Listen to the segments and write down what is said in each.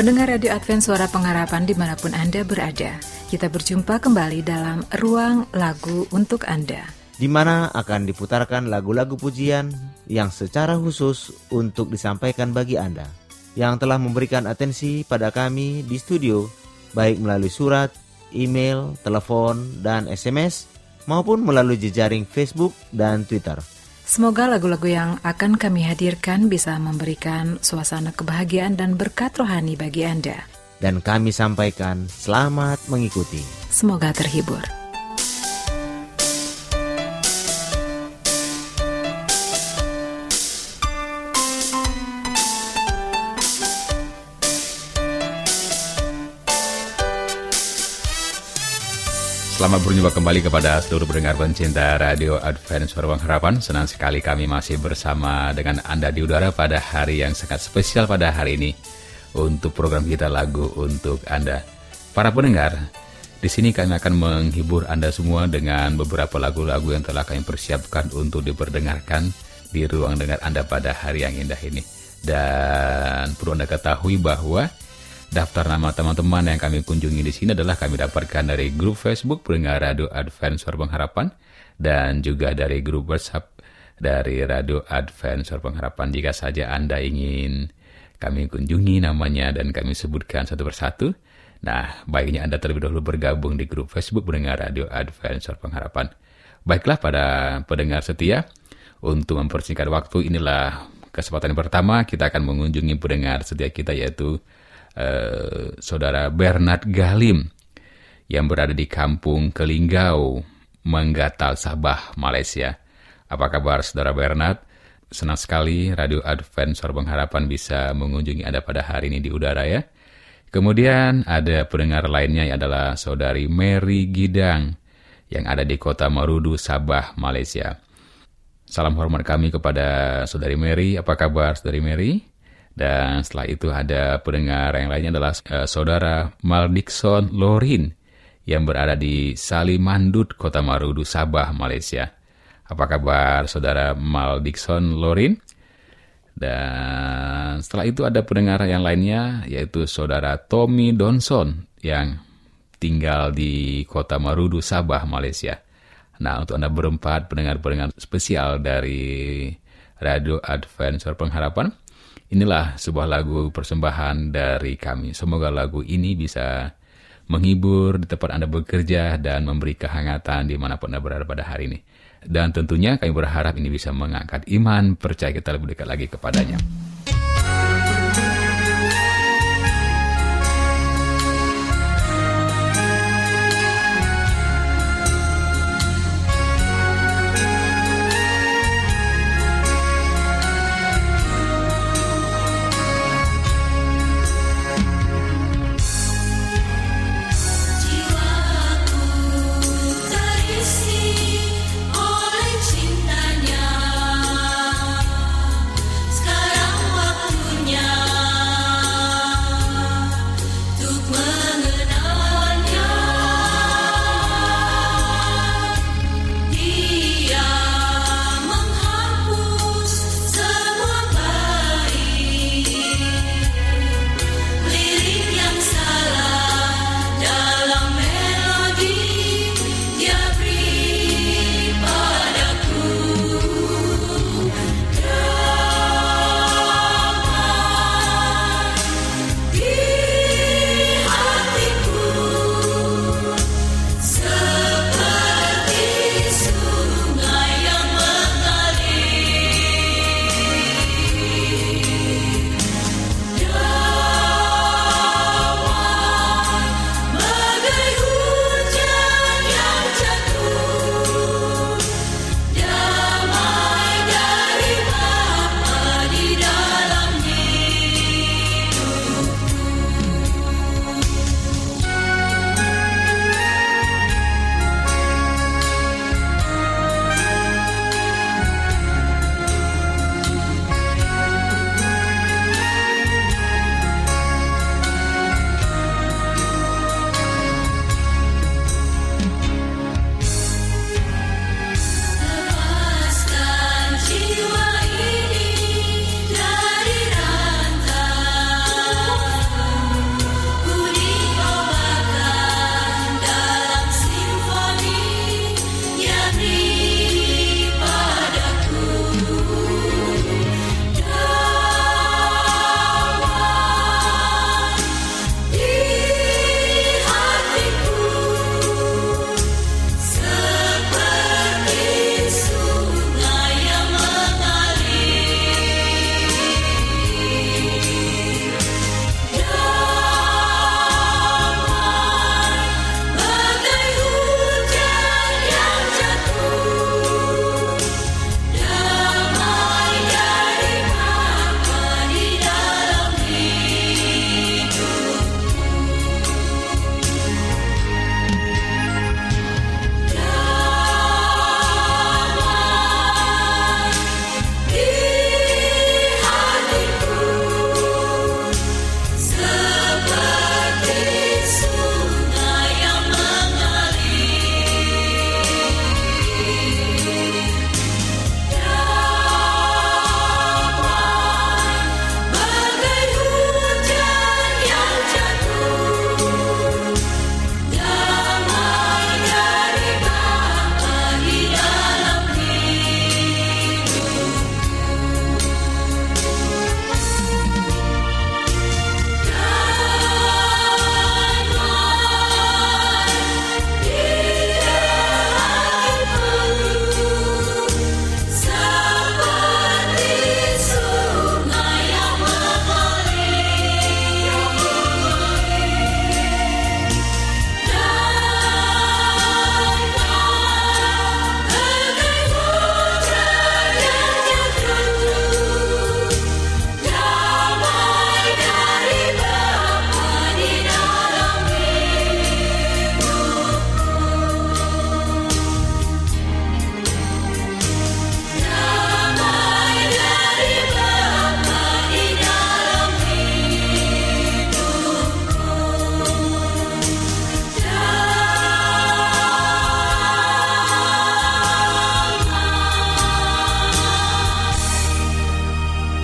Pendengar Radio Advent Suara Pengharapan di mana pun Anda berada, kita berjumpa kembali dalam Ruang Lagu untuk Anda. di mana akan diputarkan lagu-lagu pujian yang secara khusus untuk disampaikan bagi Anda yang telah memberikan atensi pada kami di studio, baik melalui surat, email, telepon, dan SMS, maupun melalui jejaring Facebook dan Twitter. Semoga lagu-lagu yang akan kami hadirkan bisa memberikan suasana kebahagiaan dan berkat rohani bagi Anda. Dan kami sampaikan selamat mengikuti. Semoga terhibur. Selamat berjumpa kembali kepada seluruh pendengar pencinta Radio Advent Suara Pengharapan. Senang sekali kami masih bersama dengan Anda di udara pada hari yang sangat spesial pada hari ini untuk program kita lagu untuk Anda. Para pendengar, di sini kami akan menghibur Anda semua dengan beberapa lagu-lagu yang telah kami persiapkan untuk diperdengarkan di ruang dengar Anda pada hari yang indah ini. Dan perlu Anda ketahui bahwa Daftar nama teman-teman yang kami kunjungi di sini adalah kami dapatkan dari grup Facebook Pendengar Radio Advent Suara Pengharapan dan juga dari grup WhatsApp dari Radio Advent Suara Pengharapan. Jika saja Anda ingin kami kunjungi namanya dan kami sebutkan satu persatu, nah baiknya Anda terlebih dahulu bergabung di grup Facebook Pendengar Radio Advent Suara Pengharapan. Baiklah pada pendengar setia, untuk mempersingkat waktu inilah kesempatan pertama kita akan mengunjungi pendengar setia kita yaitu eh, saudara Bernard Galim yang berada di kampung Kelinggau, Menggatal, Sabah, Malaysia. Apa kabar saudara Bernard? Senang sekali Radio Advent Suara Pengharapan bisa mengunjungi Anda pada hari ini di udara ya. Kemudian ada pendengar lainnya adalah saudari Mary Gidang yang ada di kota Marudu, Sabah, Malaysia. Salam hormat kami kepada saudari Mary. Apa kabar saudari Mary? Dan setelah itu ada pendengar yang lainnya adalah uh, saudara Maldikson Lorin yang berada di Salimandut, Kota Marudu, Sabah, Malaysia. Apa kabar saudara Maldikson Lorin? Dan setelah itu ada pendengar yang lainnya yaitu saudara Tommy Donson yang tinggal di Kota Marudu, Sabah, Malaysia. Nah, untuk Anda berempat pendengar-pendengar spesial dari Radio Advent Suara Pengharapan, Inilah sebuah lagu persembahan dari kami. Semoga lagu ini bisa menghibur di tempat Anda bekerja dan memberi kehangatan di mana pun Anda berada pada hari ini. Dan tentunya kami berharap ini bisa mengangkat iman, percaya kita lebih dekat lagi kepadanya.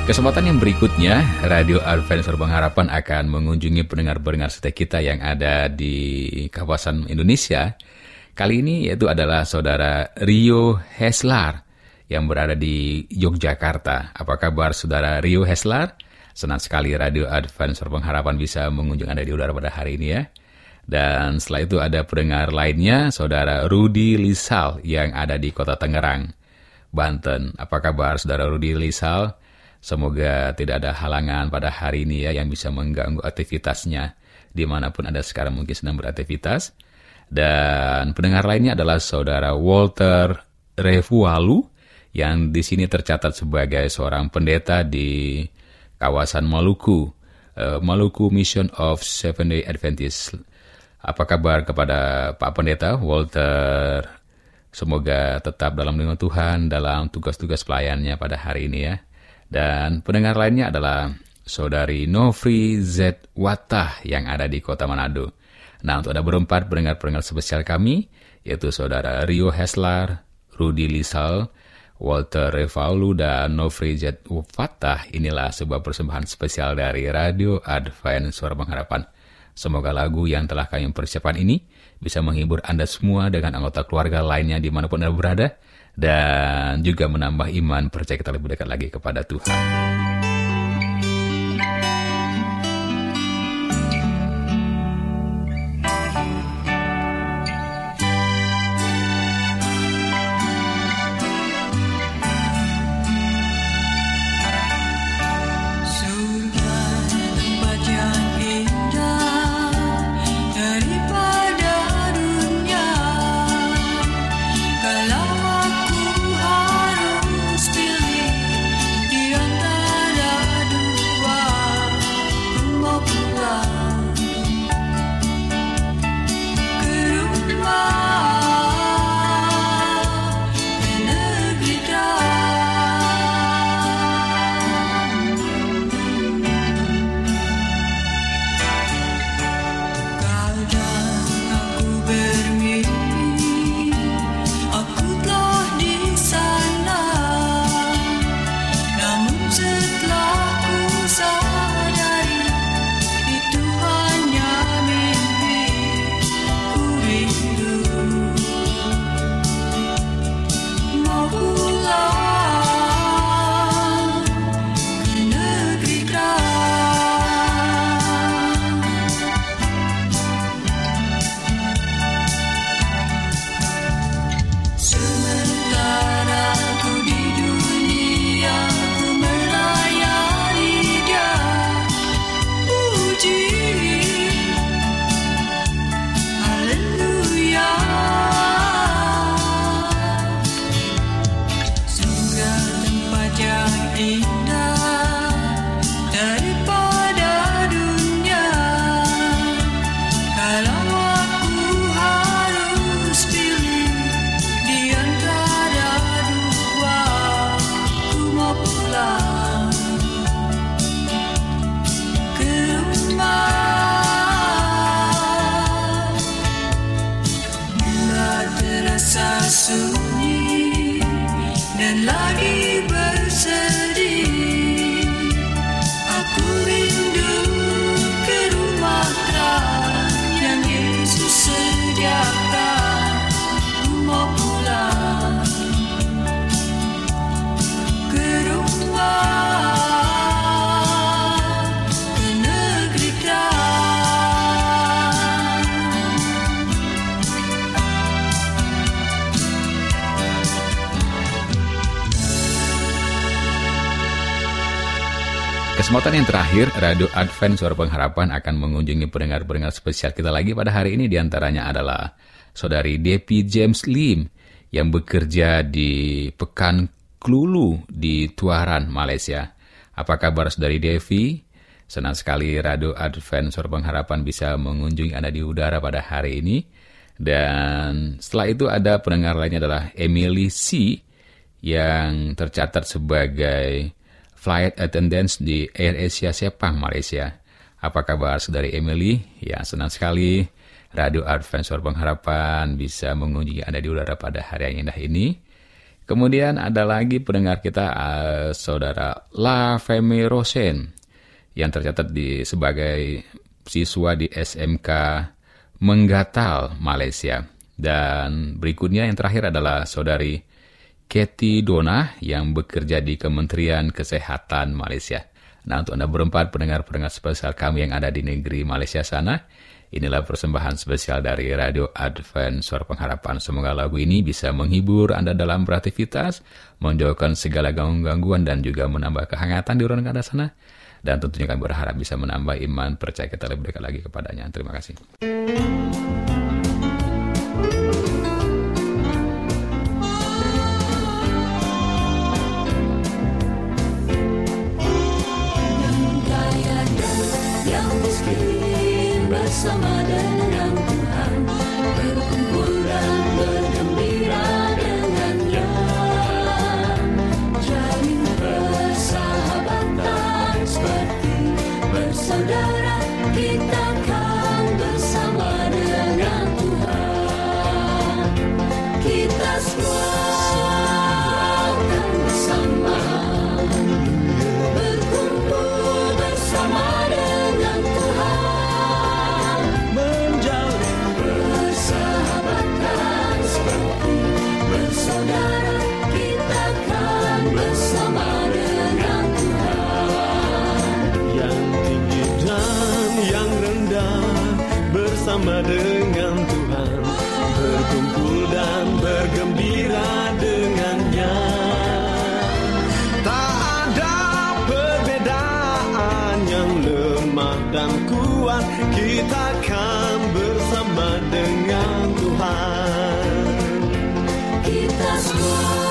Kesempatan yang berikutnya, Radio Advent Suara Pengharapan akan mengunjungi pendengar-pendengar setia kita yang ada di kawasan Indonesia. Kali ini yaitu adalah saudara Rio Heslar yang berada di Yogyakarta. Apa kabar saudara Rio Heslar? Senang sekali Radio Advent Suara Pengharapan bisa mengunjungi Anda di udara pada hari ini ya. Dan setelah itu ada pendengar lainnya, saudara Rudi Lisal yang ada di kota Tangerang, Banten. Apa kabar saudara Rudi Lisal? Semoga tidak ada halangan pada hari ini ya yang bisa mengganggu aktivitasnya di mana pun Anda sekarang mungkin sedang beraktivitas. Dan pendengar lainnya adalah saudara Walter Revualu yang di sini tercatat sebagai seorang pendeta di kawasan Maluku, eh, Maluku Mission of Seven Day Adventist. Apa kabar kepada Pak Pendeta Walter? Semoga tetap dalam lindungan Tuhan dalam tugas-tugas pelayannya pada hari ini ya. Dan pendengar lainnya adalah Saudari Novri Z. Watah yang ada di kota Manado. Nah, untuk ada berempat pendengar-pendengar spesial kami, yaitu Saudara Rio Heslar, Rudi Lisal, Walter Revaulu, dan Novri Z. Watah. Inilah sebuah persembahan spesial dari Radio Advent Suara Pengharapan. Semoga lagu yang telah kami persiapkan ini bisa menghibur Anda semua dengan anggota keluarga lainnya di mana pun Anda berada, dan juga menambah iman percaya kita lebih dekat lagi kepada Tuhan. Kesempatan yang terakhir, Radio Advent Suara Pengharapan akan mengunjungi pendengar-pendengar spesial kita lagi pada hari ini. Di antaranya adalah Saudari Depi James Lim yang bekerja di Pekan Klulu di Tuaran, Malaysia. Apa kabar Saudari Devi? Senang sekali Radio Advent Suara Pengharapan bisa mengunjungi Anda di udara pada hari ini. Dan setelah itu ada pendengar lainnya adalah Emily C yang tercatat sebagai flight attendants di Air Asia Sepang, Malaysia. Apa kabar saudari Emily? Ya, senang sekali Radio Advent Suara Pengharapan bisa mengunjungi Anda di udara pada hari yang indah ini. Kemudian ada lagi pendengar kita eh, saudara La Femi Rosen yang tercatat di sebagai siswa di SMK Menggatal, Malaysia. Dan berikutnya yang terakhir adalah saudari Katie Dona yang bekerja di Kementerian Kesehatan Malaysia. Nah, untuk Anda berempat pendengar-pendengar spesial kami yang ada di negeri Malaysia sana, inilah persembahan spesial dari Radio Advent Suara Pengharapan. Semoga lagu ini bisa menghibur Anda dalam beraktivitas, menjauhkan segala gangguan dan juga menambah kehangatan di ruang Anda sana. Dan tentunya kami berharap bisa menambah iman percaya kita lebih dekat lagi kepadanya. Terima kasih. Miskin bersama bersama dengan Tuhan. Berkumpul dan bergembira dengannya. Tak ada perbedaan yang lemah dan kuat. Kita kan bersama dengan Tuhan. Kita semua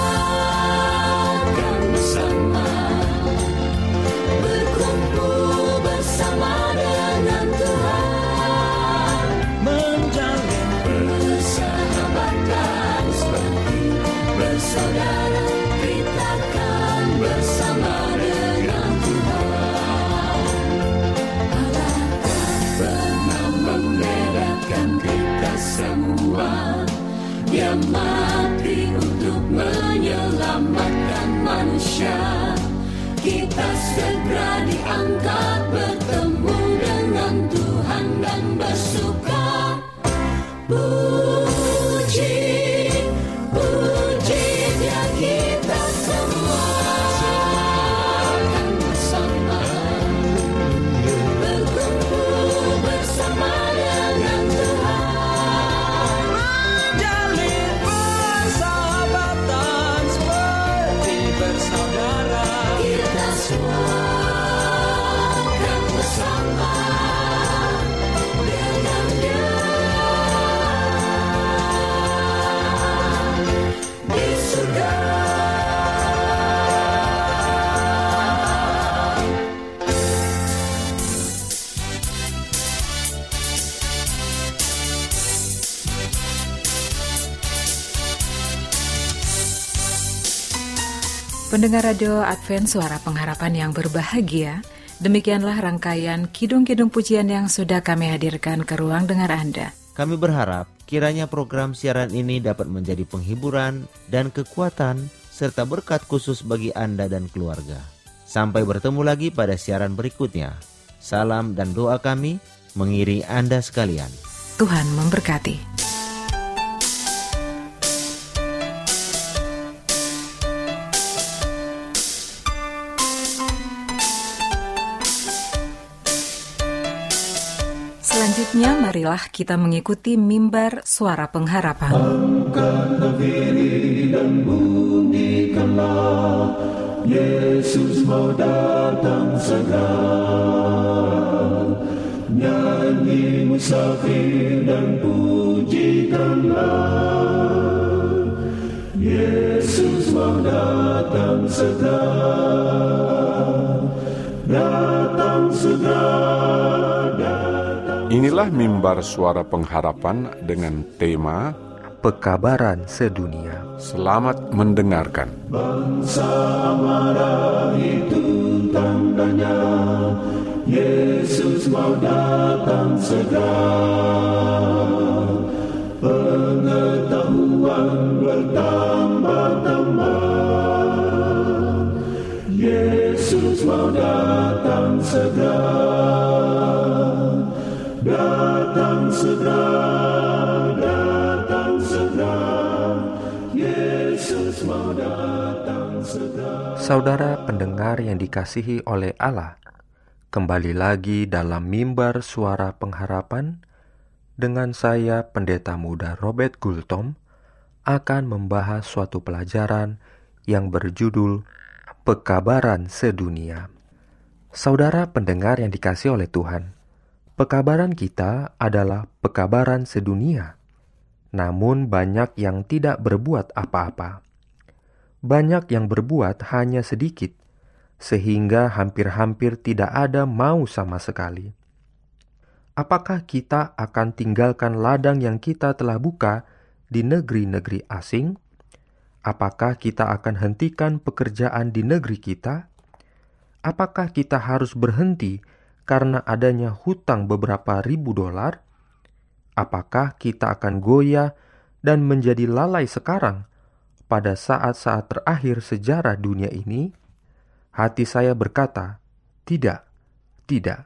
Pendengar radio Advent Suara Pengharapan yang berbahagia, demikianlah rangkaian kidung-kidung pujian yang sudah kami hadirkan ke ruang dengar Anda. Kami berharap kiranya program siaran ini dapat menjadi penghiburan dan kekuatan serta berkat khusus bagi Anda dan keluarga. Sampai bertemu lagi pada siaran berikutnya. Salam dan doa kami mengiringi Anda sekalian. Tuhan memberkati. Marilah kita mengikuti mimbar suara pengharapan. Yesus mau datang segera. Nyanyi musafir dan pujikanlah Yesus mau datang segera. Datang segera Inilah mimbar suara pengharapan dengan tema Pekabaran Sedunia. Selamat mendengarkan. Bangsa marah itu tandanya Yesus mau datang segera. Pengetahuan bertambah-tambah Yesus mau datang segera. Datang segera Datang segera Yesus mau datang segera Saudara pendengar yang dikasihi oleh Allah, kembali lagi dalam mimbar suara pengharapan dengan saya Pendeta Muda Robert Gultom akan membahas suatu pelajaran yang berjudul Pekabaran Sedunia. Saudara pendengar yang dikasihi oleh Tuhan, pekabaran kita adalah pekabaran sedunia. Namun banyak yang tidak berbuat apa-apa banyak yang berbuat hanya sedikit, sehingga hampir-hampir tidak ada mau sama sekali. Apakah kita akan tinggalkan ladang yang kita telah buka di negeri-negeri asing? Apakah kita akan hentikan pekerjaan di negeri kita? Apakah kita harus berhenti karena adanya hutang beberapa ribu dolar? Apakah kita akan goyah dan menjadi lalai sekarang? pada saat-saat terakhir sejarah dunia ini, hati saya berkata, "Tidak, tidak,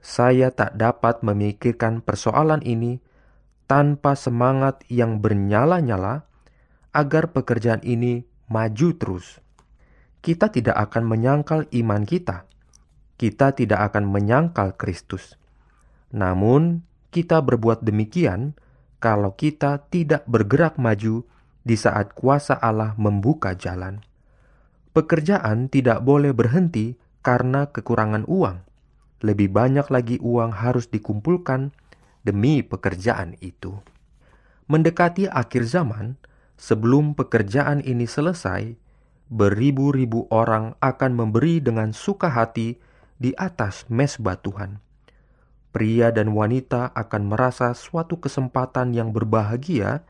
saya tak dapat memikirkan persoalan ini tanpa semangat yang bernyala-nyala agar pekerjaan ini maju terus." Kita tidak akan menyangkal iman kita, kita tidak akan menyangkal Kristus. Namun, kita berbuat demikian kalau kita tidak bergerak maju di saat kuasa Allah membuka jalan. Pekerjaan tidak boleh berhenti karena kekurangan uang. Lebih banyak lagi uang harus dikumpulkan demi pekerjaan itu. Mendekati akhir zaman, sebelum pekerjaan ini selesai, beribu-ribu orang akan memberi dengan suka hati di atas mesbah Tuhan. Pria dan wanita akan merasa suatu kesempatan yang berbahagia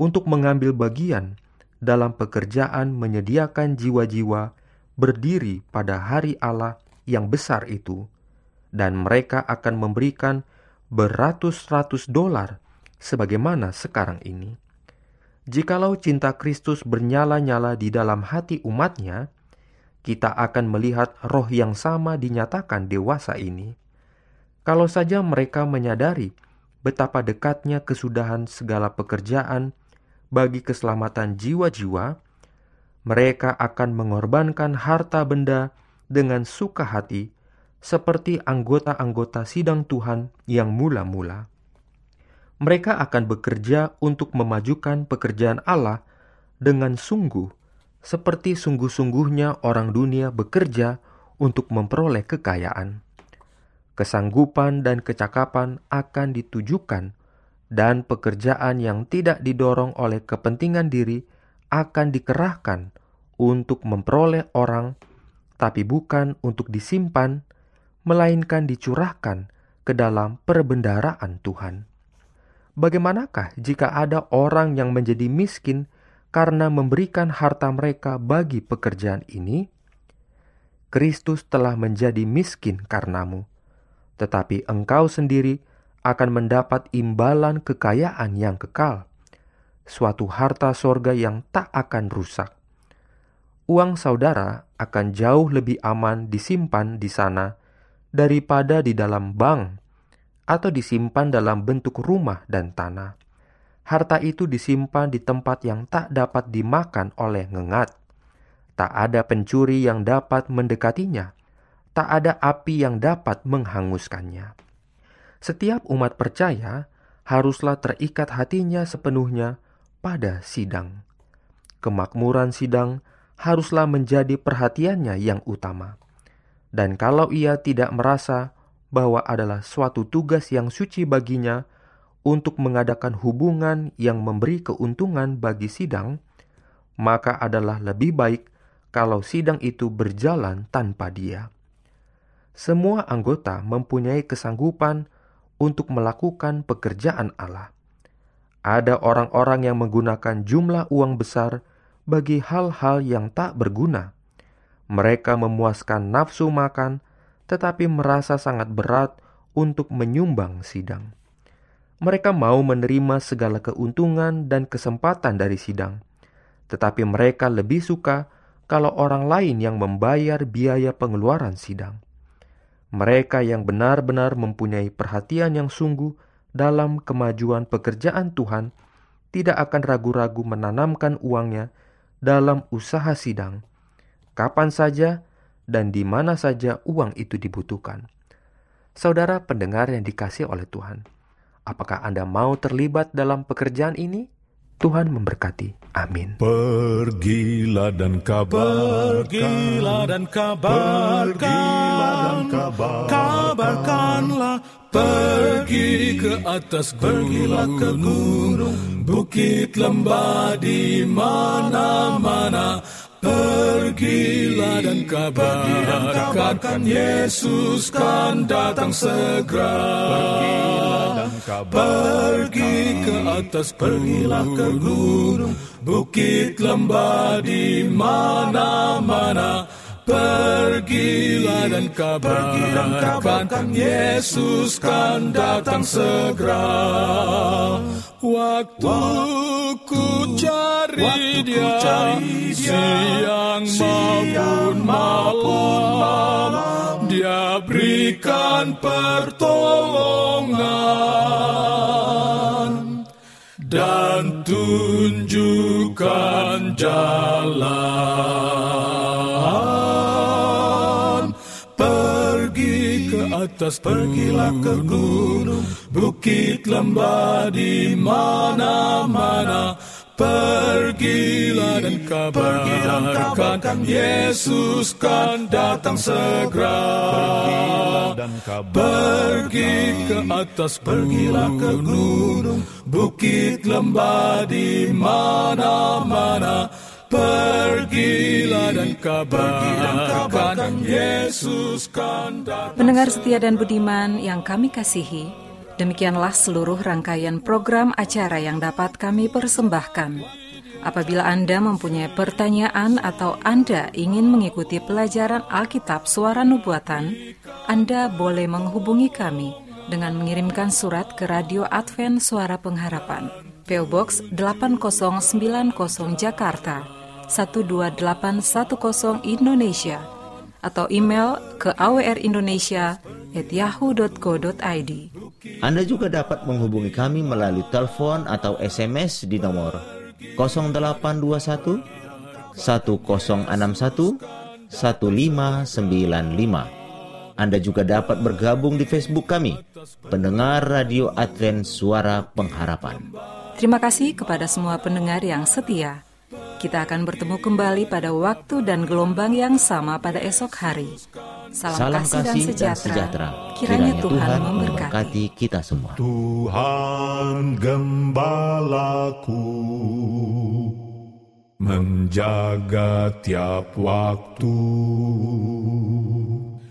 untuk mengambil bagian dalam pekerjaan menyediakan jiwa-jiwa berdiri pada hari Allah yang besar itu, dan mereka akan memberikan beratus-ratus dolar sebagaimana sekarang ini. Jikalau cinta Kristus bernyala-nyala di dalam hati umatnya, kita akan melihat roh yang sama dinyatakan dewasa ini. Kalau saja mereka menyadari betapa dekatnya kesudahan segala pekerjaan bagi keselamatan jiwa-jiwa, mereka akan mengorbankan harta benda dengan suka hati, seperti anggota-anggota sidang Tuhan yang mula-mula. Mereka akan bekerja untuk memajukan pekerjaan Allah dengan sungguh, seperti sungguh-sungguhnya orang dunia bekerja untuk memperoleh kekayaan. Kesanggupan dan kecakapan akan ditujukan dan pekerjaan yang tidak didorong oleh kepentingan diri akan dikerahkan untuk memperoleh orang, tapi bukan untuk disimpan, melainkan dicurahkan ke dalam perbendaraan Tuhan. Bagaimanakah jika ada orang yang menjadi miskin karena memberikan harta mereka bagi pekerjaan ini? Kristus telah menjadi miskin karenamu, tetapi engkau sendiri akan mendapat imbalan kekayaan yang kekal, suatu harta sorga yang tak akan rusak. Uang saudara akan jauh lebih aman disimpan di sana daripada di dalam bank atau disimpan dalam bentuk rumah dan tanah. Harta itu disimpan di tempat yang tak dapat dimakan oleh ngengat. Tak ada pencuri yang dapat mendekatinya. Tak ada api yang dapat menghanguskannya. Setiap umat percaya haruslah terikat hatinya sepenuhnya pada sidang. Kemakmuran sidang haruslah menjadi perhatiannya yang utama. Dan kalau ia tidak merasa bahwa adalah suatu tugas yang suci baginya untuk mengadakan hubungan yang memberi keuntungan bagi sidang, maka adalah lebih baik kalau sidang itu berjalan tanpa dia. Semua anggota mempunyai kesanggupan untuk melakukan pekerjaan Allah. Ada orang-orang yang menggunakan jumlah uang besar bagi hal-hal yang tak berguna. Mereka memuaskan nafsu makan, tetapi merasa sangat berat untuk menyumbang sidang. Mereka mau menerima segala keuntungan dan kesempatan dari sidang, tetapi mereka lebih suka kalau orang lain yang membayar biaya pengeluaran sidang. Mereka yang benar-benar mempunyai perhatian yang sungguh dalam kemajuan pekerjaan Tuhan tidak akan ragu-ragu menanamkan uangnya dalam usaha sidang, kapan saja dan di mana saja uang itu dibutuhkan. Saudara pendengar yang dikasih oleh Tuhan, apakah Anda mau terlibat dalam pekerjaan ini? Tuhan memberkati. Amin. Pergilah dan kabarkan Pergilah dan kabarkan Pergilah dan kabarkan Kabarkanlah Pergi ke atas Pergilah ke gunung Bukit lembah di mana-mana Pergilah dan kabarkan Yesus kan datang segera. Pergi ke atas Pergilah ke gunung Bukit lembah di mana-mana Pergilah dan kabarkan Yesus kan datang segera. Waktu ku cari dia Siang maupun malam. Dia berikan pertolongan dan tunjukkan jalan. Atas, pergilah ke gunung, bukit lembah di mana-mana. Pergilah dan kabarkan Yesus kan datang segera. Pergi ke atas, pergilah ke gunung, bukit lembah di mana-mana. Dan kabarkan Yesus kan datang. Pendengar setia dan budiman yang kami kasihi, demikianlah seluruh rangkaian program acara yang dapat kami persembahkan. Apabila Anda mempunyai pertanyaan atau Anda ingin mengikuti pelajaran Alkitab Suara Nubuatan, Anda boleh menghubungi kami dengan mengirimkan surat ke Radio Advent Suara Pengharapan, PO Box 8090 Jakarta 12810 Indonesia atau email ke awrindonesia@yahoo.co.id. Anda juga dapat menghubungi kami melalui telepon atau SMS di nomor 0821 1061 1595. Anda juga dapat bergabung di Facebook kami, pendengar Radio Advent Suara Pengharapan. Terima kasih kepada semua pendengar yang setia. Kita akan bertemu kembali pada waktu dan gelombang yang sama pada esok hari. Salam, Salam kasih, dan sejahtera. Kiranya, Tuhan, memberkati. kita semua. Tuhan gembalaku menjaga tiap waktu.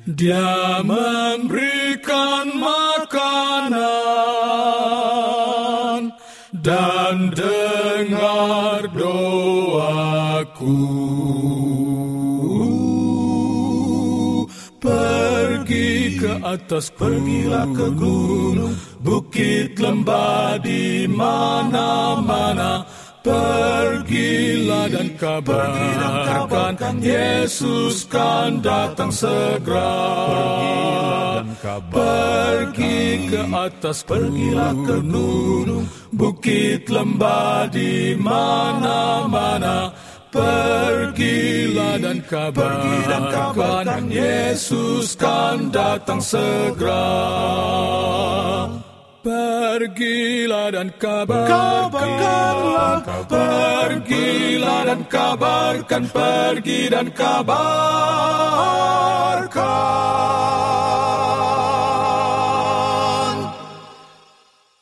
Dia memberikan makanan dan dengar doaku. Pergi ke atas, pergilah ke gunung, bukit lembah di mana-mana. Pergilah dan kabarkan Yesus kan datang segera. Pergi ke atas, pergilah ke gunung, bukit lembah di mana-mana. Pergilah dan kabarkan Yesus kan datang segera. Pergilah dan kabarkan, kabarkanlah, pergilah dan kabarkan, pergi dan kabarkan.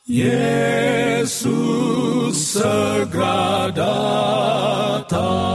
Yesus segera datang.